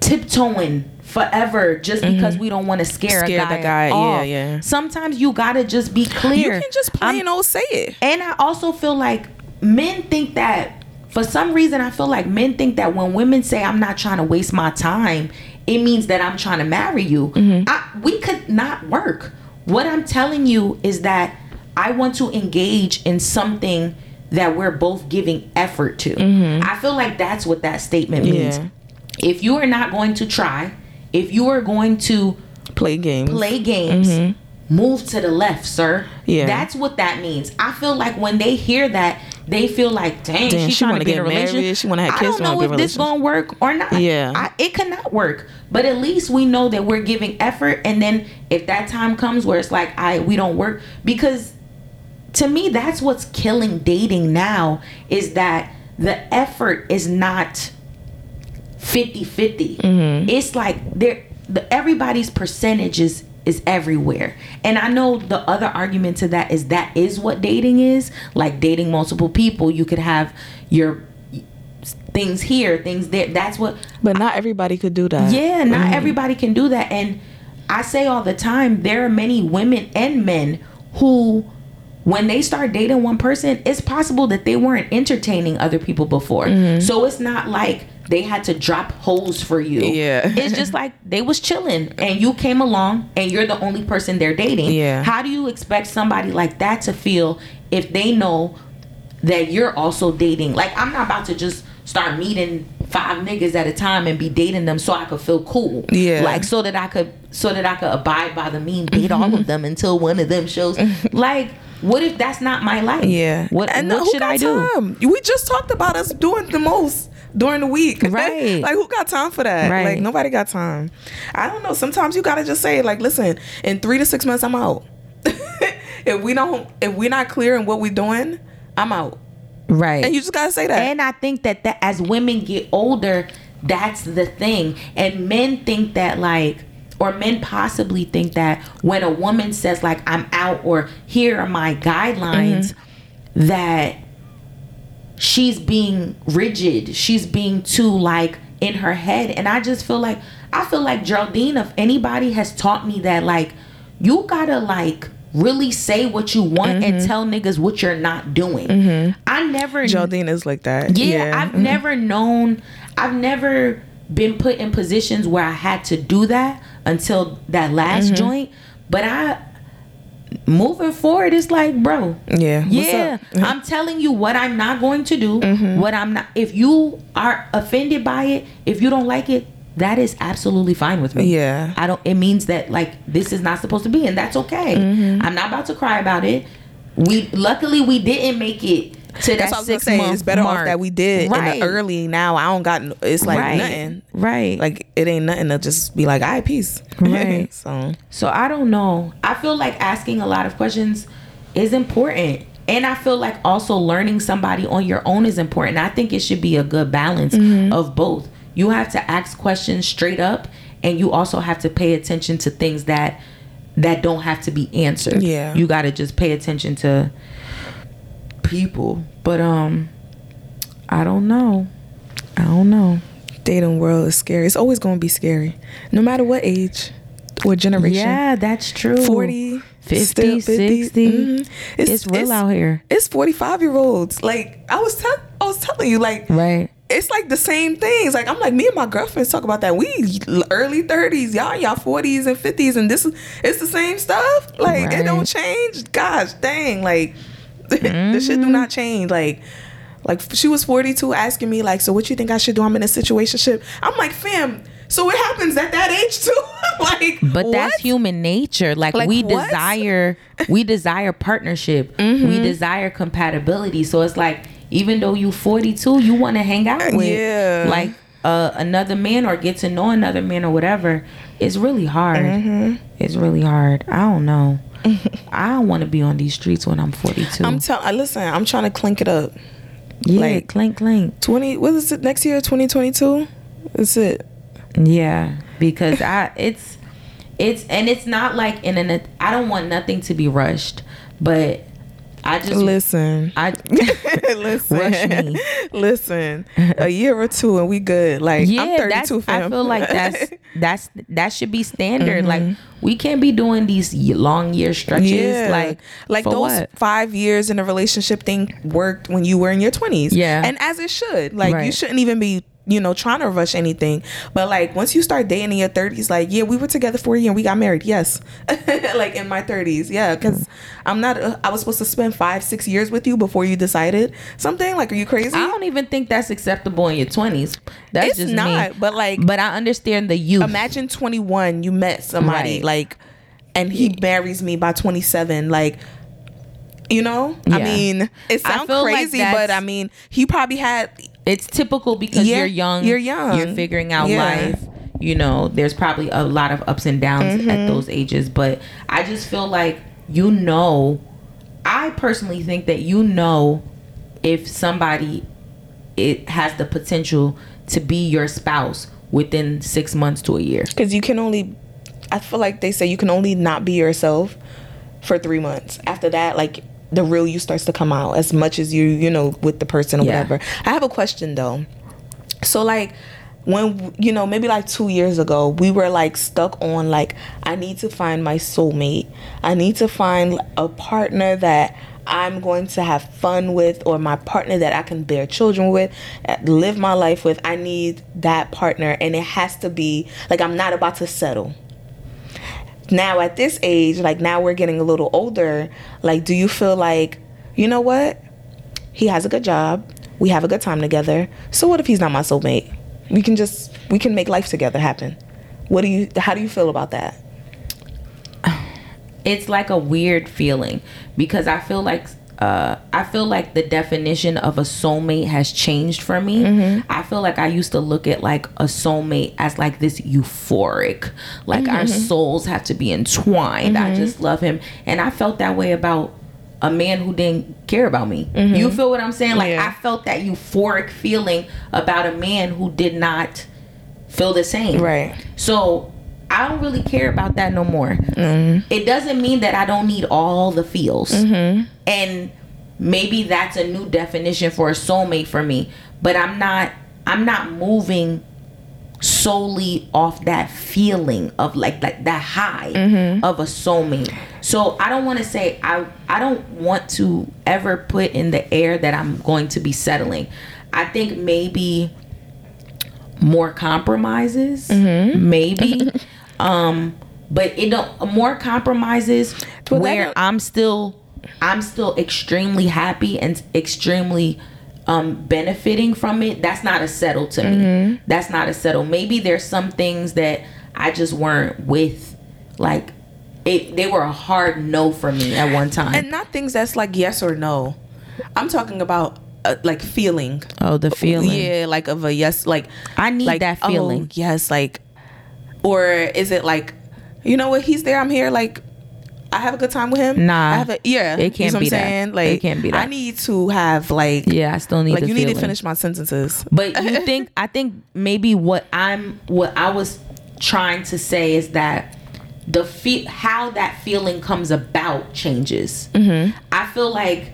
tiptoeing forever just because we don't want to scare, Mm-hmm. Scare a guy, the guy, yeah, yeah. Sometimes you got to just be clear. you can just I'm- plain old say it and I also feel like men think that for some reason I feel like men think that when women say I'm not trying to waste my time, it means that I'm trying to marry you. I, we could not work. What I'm telling you is that I want to engage in something that we're both giving effort to. I feel like that's what that statement means. Yeah. If you are not going to try, if you are going to play games play games, move to the left, sir. Mm-hmm. Yeah. That's what that means. I feel like when they hear that, they feel like, dang, Damn, she's she trying to get a relationship. married, she wanna have kids. I don't know if this gonna work or not. Yeah. I, it cannot work. But at least we know that we're giving effort. And then if that time comes where it's like, I we don't work, because to me that's what's killing dating now is that the effort is not 50-50 Mm-hmm. it's like there the everybody's percentage is is everywhere. And i know the other argument to that is that is what dating is. Like dating multiple people you could have your things here things there. That's what but not everybody could do that. Yeah, not everybody can do that. And I say all the time, there are many women and men who, when they start dating one person, it's possible that they weren't entertaining other people before. Mm-hmm. So it's not like they had to drop holes for you. Yeah. it's just [LAUGHS] like they was chilling and you came along and you're the only person they're dating. Yeah. How do you expect somebody like that to feel if they know that you're also dating. Like I'm not about to just start meeting five niggas at a time and be dating them so I could feel cool. Yeah. Like so that I could so that I could abide by the mean date all of mm-hmm. them until one of them shows [LAUGHS] like what if that's not my life? Yeah. What and what who should got I do? Time? We just talked about us doing the most during the week. [LAUGHS] Right. like who got time for that? Right. Like nobody got time. I don't know. Sometimes you gotta just say like, listen, in three to six months, I'm out. [LAUGHS] if we don't, if we're not clear in what we're doing, I'm out. Right. And you just gotta say that. And I think that, that as women get older, that's the thing. And men think that like or men possibly think that when a woman says like I'm out or here are my guidelines mm-hmm. that she's being rigid. She's being too like in her head. And I just feel like I feel like Geraldine, if anybody has taught me that like you gotta like really say what you want and mm-hmm. tell niggas what you're not doing. Mm-hmm. I never Geraldine is like that. yeah, I've never known, I've never been put in positions where I had to do that until that last Mm-hmm. joint. But I, moving forward, it's like, bro, Yeah. What's yeah, up? I'm telling you what I'm not going to do. Mm-hmm. What I'm not. If you are offended by it, if you don't like it, that is absolutely fine with me. Yeah. I don't. It means that like this is not supposed to be, and that's okay. Mm-hmm. I'm not about to cry about it. We luckily we didn't make it to That's that what I was gonna six say. month It's better mark. off that we did right. in the early. Now I don't got. It's like right. nothing. Right. Like it ain't nothing to just be like, "I peace." [LAUGHS] Right. so So I don't know. I feel like asking a lot of questions is important. And I feel like also learning somebody on your own is important. I think it should be a good balance Mm-hmm. of both. You have to ask questions straight up and you also have to pay attention to things that that don't have to be answered. Yeah. You got to just pay attention to people. But um I don't know. I don't know. dating world is scary. It's always to be scary, no matter what age or generation. Yeah, that's true. 40, 50, still 60. Mhm. It's, real out here. It's 45 year olds. Like I was tell I was telling you, like Right. it's like the same things. Like I'm like me and my girlfriends talk about that. We early 30s, y'all y'all 40s and 50s, and this is it's the same stuff. Like it don't change. Gosh dang, like [LAUGHS] the shit do not change. Like like she was 42 asking me like, so what you think I should do? I'm in a situationship. I'm like, fam. So it happens at that age too. [LAUGHS] like, But that's human nature. Like, Like, we what? desire we desire partnership. Mm-hmm. We desire compatibility. So it's like even though you 42, you want to hang out with Yeah. like uh, another man or get to know another man or whatever. It's really hard. Mm-hmm. It's really hard. I don't know. [LAUGHS] I don't want to be on these streets when I'm 42. I'm telling. Uh, listen, I'm trying to clink it up. yeah, like- clink clink. 20. What is it next year? 2022. That's it. Yeah, because I it's it's and it's not like in an I don't want nothing to be rushed, but I just Listen. I [LAUGHS] listen, [LAUGHS] listen. A year or two and we good. Like yeah, I'm 32, fam. I feel like that's [LAUGHS] that's that should be standard. Mm-hmm. Like we can't be doing these long year stretches. Yeah. Like like those what? five years in a relationship thing worked when you were in your 20s. Yeah. and as it should. Like you shouldn't even be. You know, trying to rush anything, but like once you start dating in your thirties, like yeah, we were together for a year and we got married. Yes, [LAUGHS] like in my thirties, yeah, because I'm not. Uh, I was supposed to spend five, six years with you before you decided something. Like, are you crazy? I don't even think that's acceptable in your twenties. That's it's just not. me. But like, But I understand the youth. imagine 21 you met somebody Right. like and he marries me by 27 like you know i mean it sounds feel like crazy but i mean he probably had it's typical because Yeah, you're young. you're young. You're figuring out Yeah. life. You know, there's probably a lot of ups and downs Mm-hmm. at those ages, but I just feel like you know. I personally think that you know if somebody it has the potential to be your spouse within six months to a year. because you can only i feel like they say you can only not be yourself for three months after that like the real you starts to come out as much as you you know with the person or Yeah. whatever. I have a question though. So like when you know maybe like two years ago we were like stuck on like i need to find my soulmate. I need to find a partner that i'm going to have fun with or my partner that i can bear children with uh, live my life with. I need that partner. And it has to be like i'm not about to settle now at this age like now we're getting a little older like do you feel like you know what? He has a good job. We have a good time together. So what if he's not my soulmate? We can just we can make life together happen. What do you how do you feel about that? [SIGHS] It's like a weird feeling because I feel like uh, I feel like the definition of a soulmate has changed for me. Mm-hmm. I feel like I used to look at like a soulmate as like this euphoric, like our mm-hmm. souls have to be entwined. I mm-hmm. just love him, and I felt that way about a man who didn't care about me. You feel what I'm saying? Like Yeah. I felt that euphoric feeling about a man who did not feel the same. Right. So I don't really care about that no more. Mm-hmm. It doesn't mean that I don't need all the feels. Mm-hmm. And maybe that's a new definition for a soulmate for me. But I'm not I'm not moving solely off that feeling of like like that high mm-hmm. of a soulmate. So I don't want to say I I don't want to ever put in the air that I'm going to be settling. I think maybe more compromises maybe [LAUGHS] um but it don't more compromises Well, where i'm still i'm still extremely happy and extremely um benefiting from it. That's not a settle to me. That's not a settle. Maybe there's some things that i just weren't with. Like it they were a hard no for me at one time. And not things that's like yes or no. I'm talking about uh, like feeling. oh the feeling. Yeah, like of a yes, like I need like, that oh, feeling. yes, like, or is it like, you know what? He's there. I'm here. Like, I have a good time with him. Nah. I have a yeah. It can't you know be what that. I'm saying? It Like, can't be that. I need to have like, yeah i still need like you need to finish my sentences. But you [LAUGHS] think I think maybe what I'm what I was trying to say is that the fe- how that feeling comes about changes. Mm-hmm. I feel like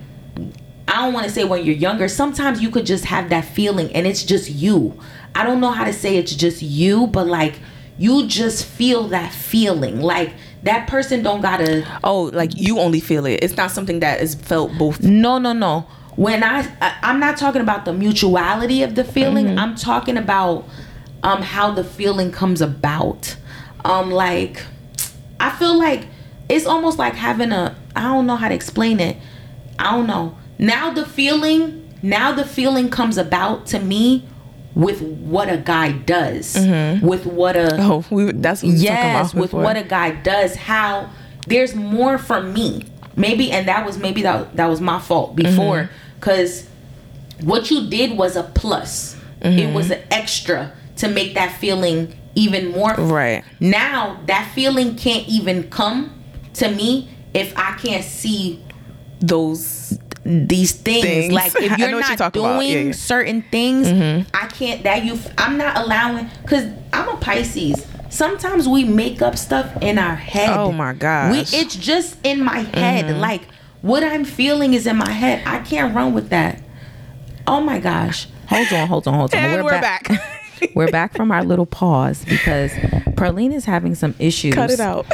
I don't want to say when you're younger. Sometimes you could just have that feeling and it's just you. I don't know how to say it's just you, but like you just feel that feeling. Like that person don't gotta Oh, like you only feel it. It's not something that is felt both. no, no, no. When I, I I'm not talking about the mutuality of the feeling. I'm talking about um how the feeling comes about. Um like I feel like it's almost like having a I don't know how to explain it. I don't know. Now the feeling, now the feeling comes about to me with what a guy does. With what a Oh, we, that's what we were talking yes about with what a guy does how there's more for me maybe and that was maybe that, that was my fault before Mm-hmm. because what you did was a plus Mm-hmm. it was an extra to make that feeling even more Right. now that feeling can't even come to me if i can't see Those these things. Things. Like if [LAUGHS] you're not doing. Yeah, yeah. certain things, mm-hmm. I can't. That you, I'm not allowing because I'm a Pisces. Sometimes we make up stuff in our head. Oh my gosh. We, it's just in my head. Mm-hmm. Like what I'm feeling is in my head. I can't run with that. Oh my gosh. Hold on, hold on, hold on. And we're back. [LAUGHS] we're back from our little pause because Perlene is having some issues. cut it out.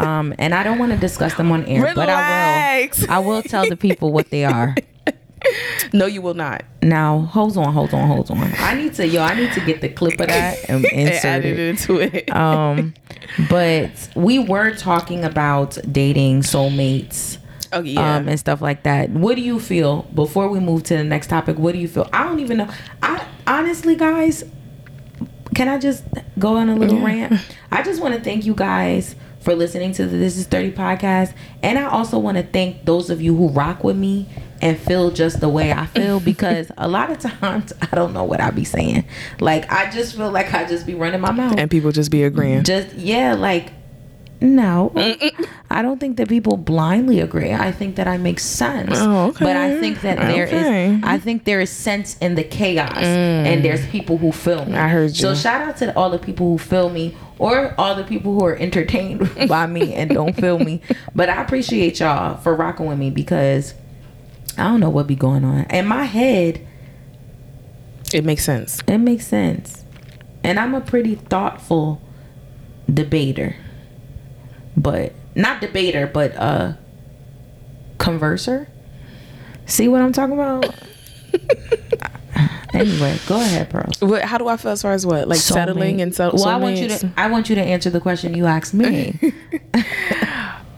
Um, and I don't want to discuss them on air, but I will. I will tell the people what they are. [LAUGHS] no, you will not. Now, hold on, hold on, hold on. I need to, yo, I need to get the clip of that [LAUGHS] and insert it. into it. Um, but we were talking about dating soulmates. oh yeah. Um, and stuff like that. What do you feel before we move to the next topic? What do you feel? I don't even know. I honestly, guys, can I just go on a little rant? I just want to thank you guys for listening to the This Is 30 podcast. And I also want to thank those of you who rock with me and feel just the way I feel [LAUGHS] because a lot of times [LAUGHS] I don't know what I be saying. Like, I just feel like I just be running my mouth. and people just be agreeing. Just, yeah, like, no. I don't think that people blindly agree. I think that I make sense. Oh, okay. But I think that there is. Okay. I think there is sense in the chaos, mm. and there's people who feel me. I heard you. So shout out to all the people who feel me, or all the people who are entertained [LAUGHS] by me and don't feel me. But I appreciate y'all for rocking with me because I don't know what be going on in my head. It makes sense. It makes sense, and I'm a pretty thoughtful debater, but not debater, but uh, converser. See what I'm talking about? [LAUGHS] anyway, go ahead, Pearl. What, how do I feel as far as what? Like settling and settle. Well, I want you to. I want you to answer the question you asked me. [LAUGHS]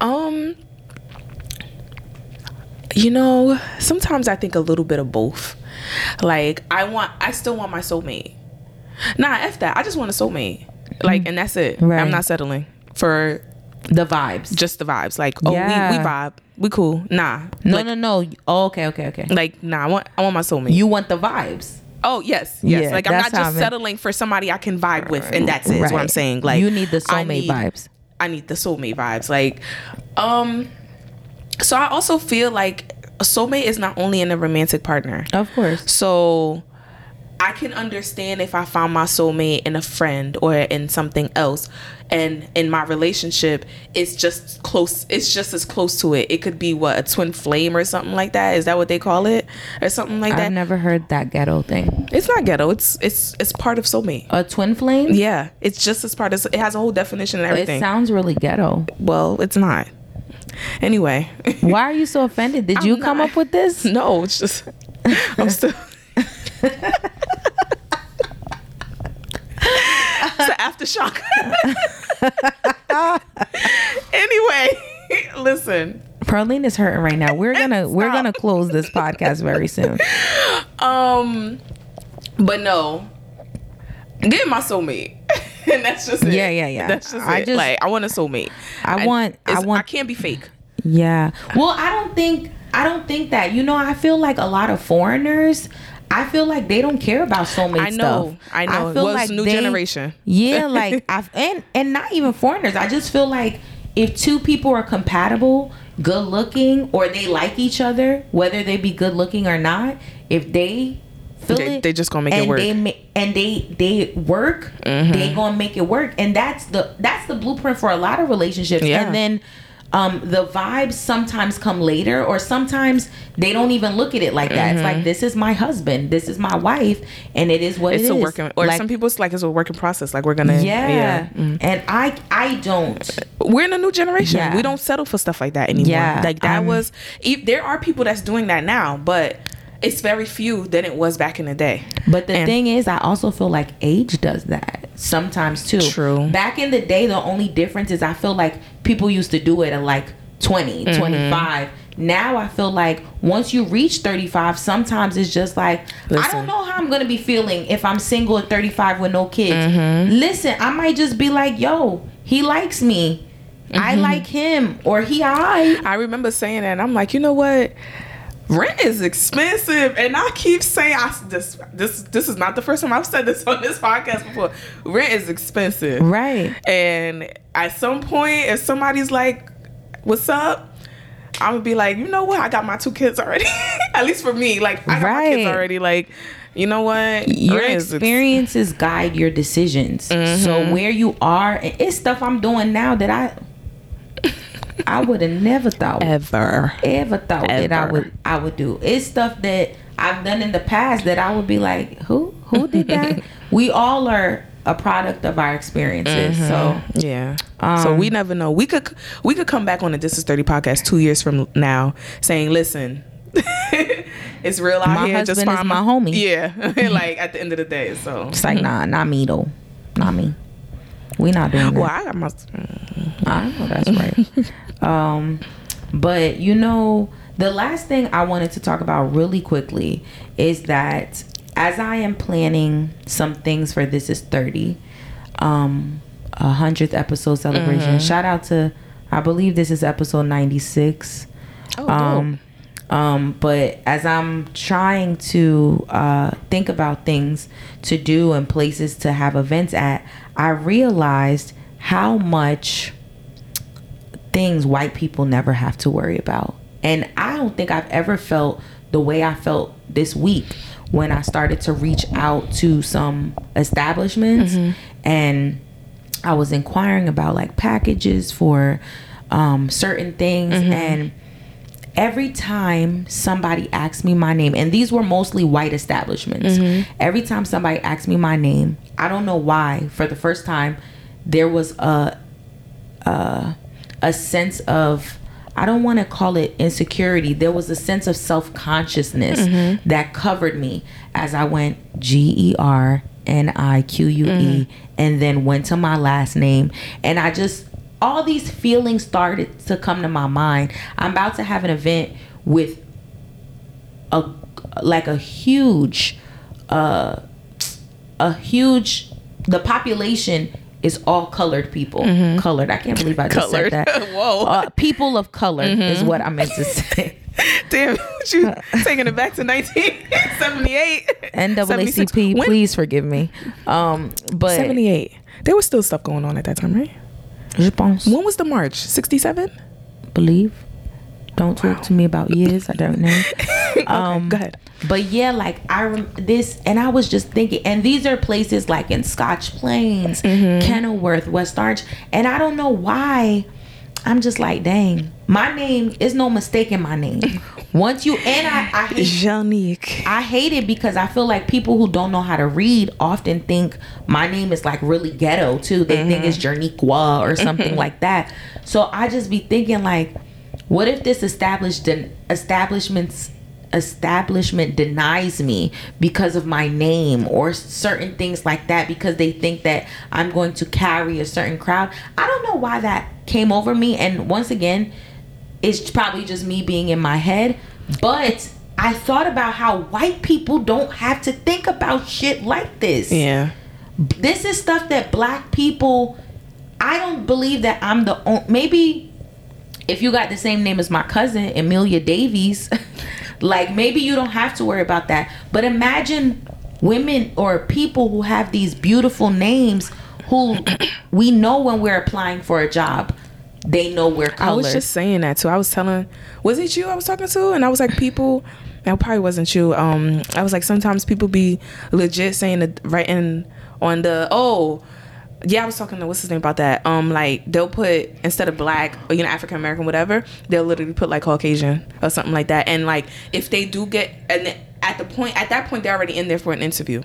Um, you know, sometimes I think a little bit of both. Like I want, I still want my soulmate. Nah, f that. I just want a soulmate. Like, and that's it. Right. I'm not settling for The vibes. just the vibes. Like, oh, we, Yeah. we vibe, we cool. Nah, no, like, no, no. Oh, okay, okay, okay. like nah. I want I want my soulmate. You want the vibes. oh yes, yes. Yeah, like I'm not just I meant- settling for somebody I can vibe with, and that's it. Is what I'm saying. Like you need the soulmate need- vibes. I need the soulmate vibes. Like, um, so I also feel like a soulmate is not only in a romantic partner. Of course. So I can understand if I found my soulmate in a friend or in something else. And in my relationship, it's just close. It's just as close to it. It could be what a twin flame or something like that. Is that what they call it, or something like that? I've never heard that ghetto thing. it's not ghetto. It's it's it's part of soulmate. A twin flame? Yeah, it's just as part of. It has a whole definition and everything. It sounds really ghetto. well, it's not. Anyway, Why are you so offended? Did [LAUGHS] you I'm come not. up with this? [LAUGHS] no, it's just I'm still. It's an aftershock. anyway, listen. Perlene is hurting right now. We're gonna we're gonna close this podcast very soon. Um, but no, get my soulmate. [LAUGHS] and that's just it. Yeah, yeah, yeah. That's just I it. just- like I want a soulmate. I want- I it's- want- I can't be fake. Yeah. Well, I don't think I don't think that. You know, I feel like a lot of foreigners. I feel like they don't care about soulmate I know, stuff. I know. feel Well, it's new generation. Yeah, [LAUGHS] like I've and and not even foreigners. I just feel like if two people are compatible, good looking, or they like each other, whether they be good looking or not, if they feel They- it, they just gonna make it work. Mm-hmm. They ma- and they they work. They gonna make it work, and that's the that's the blueprint for a lot of relationships. Yeah. And then um, the vibes sometimes come later, or sometimes they don't even look at it like that. It's like this is my husband, this is my wife, and it is what Mm-hmm. It's it a is. working, or Like, some people it's like it's a working process. Like we're gonna, yeah, yeah. mm. and I I don't. We're in a new generation. Yeah. We don't settle for stuff like that anymore. Yeah, like that um, was. e- There are people that's doing that now, but it's very few than it was back in the day. But the And- thing is, I also feel like age does that sometimes too. True. Back in the day, the only difference is I feel like people used to do it at like 20, Mm-hmm. 25. Now I feel like once you reach 35, sometimes it's just like, I don't know how I'm going to be feeling if I'm single at 35 with no kids. Mm-hmm. Listen, I might just be like, yo, he likes me. I Mm-hmm. like him. Or he, I. I remember saying that, and I'm like, you know what? Rent is expensive, and I keep saying, I this this this is not the first time I've said this on this podcast before. Rent is expensive, Right. And at some point, if somebody's like, "What's up?" I'm gonna be like, you know what? I got my two kids already. [LAUGHS] At least for me, like I got my kids already. Like, you know what? your ex- experiences guide your decisions. Mm-hmm. So where you are, it's stuff I'm doing now that I I would have never thought ever. ever thought that I would I would do. It's stuff that I've done in the past that I would be like, who who did that? [LAUGHS] we all are a product of our experiences. So Yeah. so Um, we never know. We could we could come back on the This Is Thirty podcast two years from now, saying, "Listen, [LAUGHS] it's real out My here. Just is find my homie." [LAUGHS] Yeah, like at the end of the day. So it's like nah, not me though, not me. We not doing that. well, I got my. I know that's right. [LAUGHS] um, but you know, the last thing I wanted to talk about really quickly is that as I am planning some things for This Is 30, um, a hundredth episode celebration. Shout out to, I believe this is episode 96. Oh, dope. Um, but as I'm trying to uh, think about things to do and places to have events at, I realized how much things white people never have to worry about. And I don't think I've ever felt the way I felt this week when I started to reach out to some establishments and I was inquiring about like packages for um, certain things and every time somebody asked me my name and these were mostly white establishments. Mm-hmm. Every time somebody asked me my name i don't know why for the first time there was a a, a sense of i don't want to call it insecurity there was a sense of self-consciousness mm-hmm. that covered me as i went g-e-r n-i-q-u-e mm-hmm. and then went to my last name. And i just all these feelings started to come to my mind. I'm about to have an event with a like a huge uh a huge the population is all colored people. Colored. I can't believe I just Mm-hmm. Colored. said that. [LAUGHS] Whoa. Uh, people of color is what I meant to say. [LAUGHS] Damn, you taking it back to 1978. NAACP, please forgive me. Um, but 78. There was still stuff going on at that time, right? Je pense, When was the march? 67? believe. Don't talk to me about years. I don't know. [LAUGHS] Um, go ahead. But yeah, like I rem- this, and I was just thinking, and these are places like in Scotch Plains, Mm-hmm. Kenilworth, West Orange, and I don't know why. I'm just like, dang, my name is no mistake in my name. Once you and I, I hate Gernique. I hate it because I feel like people who don't know how to read often think my name is like really ghetto too. They think mm-hmm. it's Jerniqua or something mm-hmm. like that. So I just be thinking like, what if this established establishments establishment denies me because of my name or certain things like that because they think that I'm going to carry a certain crowd. I don't know why that came over me and once again it's probably just me being in my head, but I thought about how white people don't have to think about shit like this. Yeah. This is stuff that black people I don't believe that I'm the only maybe if you got the same name as my cousin Amelia Davies, [LAUGHS] like maybe you don't have to worry about that. But imagine women or people who have these beautiful names who [COUGHS] we know when we're applying for a job, they know we're I was just saying that too. I was telling, was it you I was talking to? And I was like, people, that probably wasn't you. Um, I was like, sometimes people be legit saying the writing on the oh. Yeah, I was talking to what's his name about that. Um, like they'll put instead of black or you know African American whatever, they'll literally put like Caucasian or something like that. And like if they do get and at the point at that point they're already in there for an interview,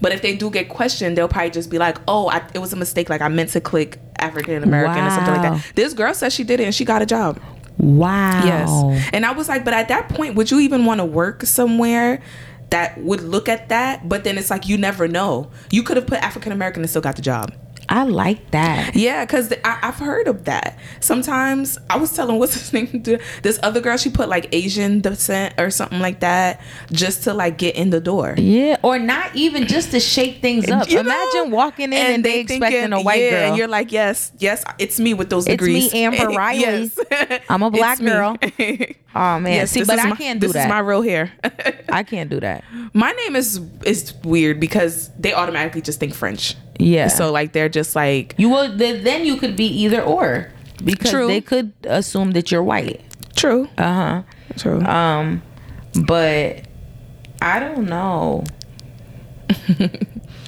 but if they do get questioned, they'll probably just be like, oh, I, it was a mistake. Like I meant to click African American or something like that. This girl said she did it and she got a job. wow. Yes. And I was like, but at that point, would you even want to work somewhere that would look at that? But then it's like, you never know. You could have put African American and still got the job. I like that. Yeah, because I've heard of that. Sometimes I was telling [LAUGHS] what's his name, this other girl, she put like Asian descent or something like that just to like get in the door. Yeah, or not even just to shake things up. You know? Imagine walking in and, they, expecting thinking, a white yeah, girl. And you're like, yes, yes, it's me with those degrees. It's me. Amber Riley. [LAUGHS] yes. [LAUGHS] I'm a black girl. oh man, Yes, see, but I my- can't do that. this that. is my real hair. I can't do that. My name is is weird because they automatically just think French. Yeah. So like they're just like You will then you could be either or because True. they could assume that you're white. true, Uh huh. true. Um, but I don't know. [LAUGHS]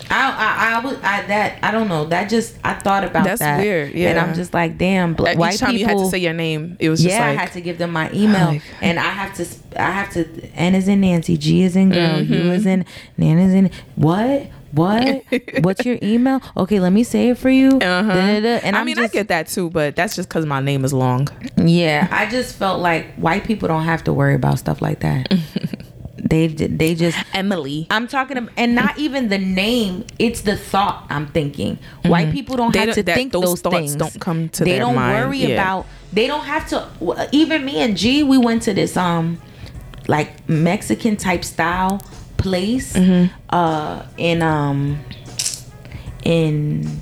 I, I I was I that I don't know that just I thought about That's that weird, and. I'm just like damn bl- Each white time people you had to say your name, it was just yeah, like I had to give them my email, Like- and I have to. I have to. N is in Nancy, G is in girl, U Mm-hmm. is in Nan is in what? What? What's your email? Okay, let me say it for you. Uh-huh. And I I'm mean, just, I get that too, but that's just because my name is long. yeah. I just felt like white people don't have to worry about stuff like that. [LAUGHS] they they just. Emily. I'm talking, ab- and not even the name. It's the thought I'm thinking. White people don't Mm-hmm. They have don't- to that- think those those, thoughts things. don't come to They don't mind, worry yeah. about. They don't have to. Even me and G, we went to this um, like Mexican type style place, Mm-hmm. uh, in um, in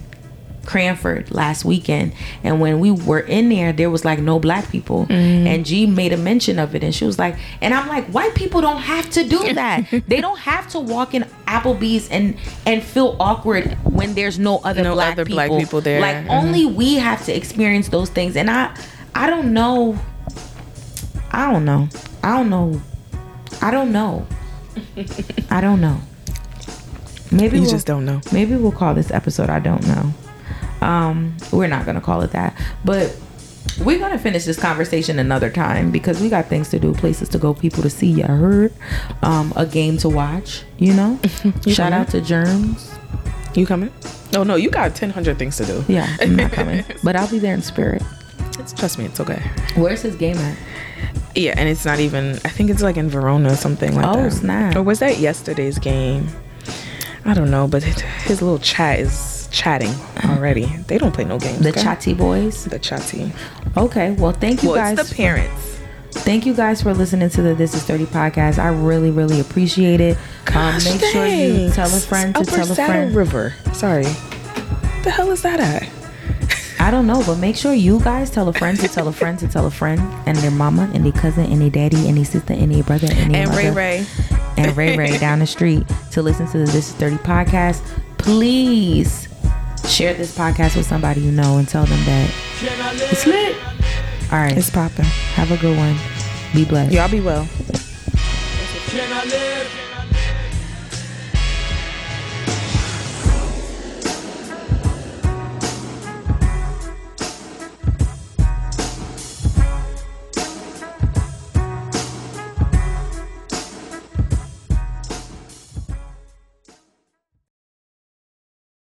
Cranford last weekend, and when we were in there, there was like no black people, and G made a mention of it, and she was like, and I'm like, white people don't have to do that. [LAUGHS] they don't have to walk in Applebee's and and feel awkward when there's no other No black other people. black people there. Like Mhm. only we have to experience those things, and I I don't know. I don't know. I don't know. I don't know. I don't know. Maybe You we'll- just don't know. Maybe we'll call this episode I don't know. Um, we're not gonna call it that, but we're gonna finish this conversation another time because we got things to do, places to go, people to see. You heard, um, a game to watch. You know, [LAUGHS] shout coming? out to Germs. You coming? Oh no, you got ten hundred things to do. Yeah, I'm not coming, [LAUGHS] but I'll be there in spirit. It's, trust me, it's okay. Where's his game at? Yeah, and it's not even. I think it's like in Verona or something like Oh, that. snap. Or was that yesterday's game? I don't know, but his little chat is chatting already. They don't play no games. The okay? Chatty Boys. The chatty. Okay, well, thank you Well, guys. it's the parents. Thank you guys for listening to the This Is 30 podcast. I really, really appreciate it. Um, Gosh, make sure you thanks. tell a friend to Upper tell a Saddle friend. River. Sorry. the hell is that at? I don't know, but make sure you guys tell a friend to tell a friend to tell a friend and their mama and their cousin and their daddy and their sister and their brother and their And Ray Ray. and Ray Ray [LAUGHS] down the street to listen to the This Is 30 podcast. Please share this podcast with somebody you know and tell them that it's lit. All right. It's popping. Have a good one. Be blessed. Y'all be well. Can I live?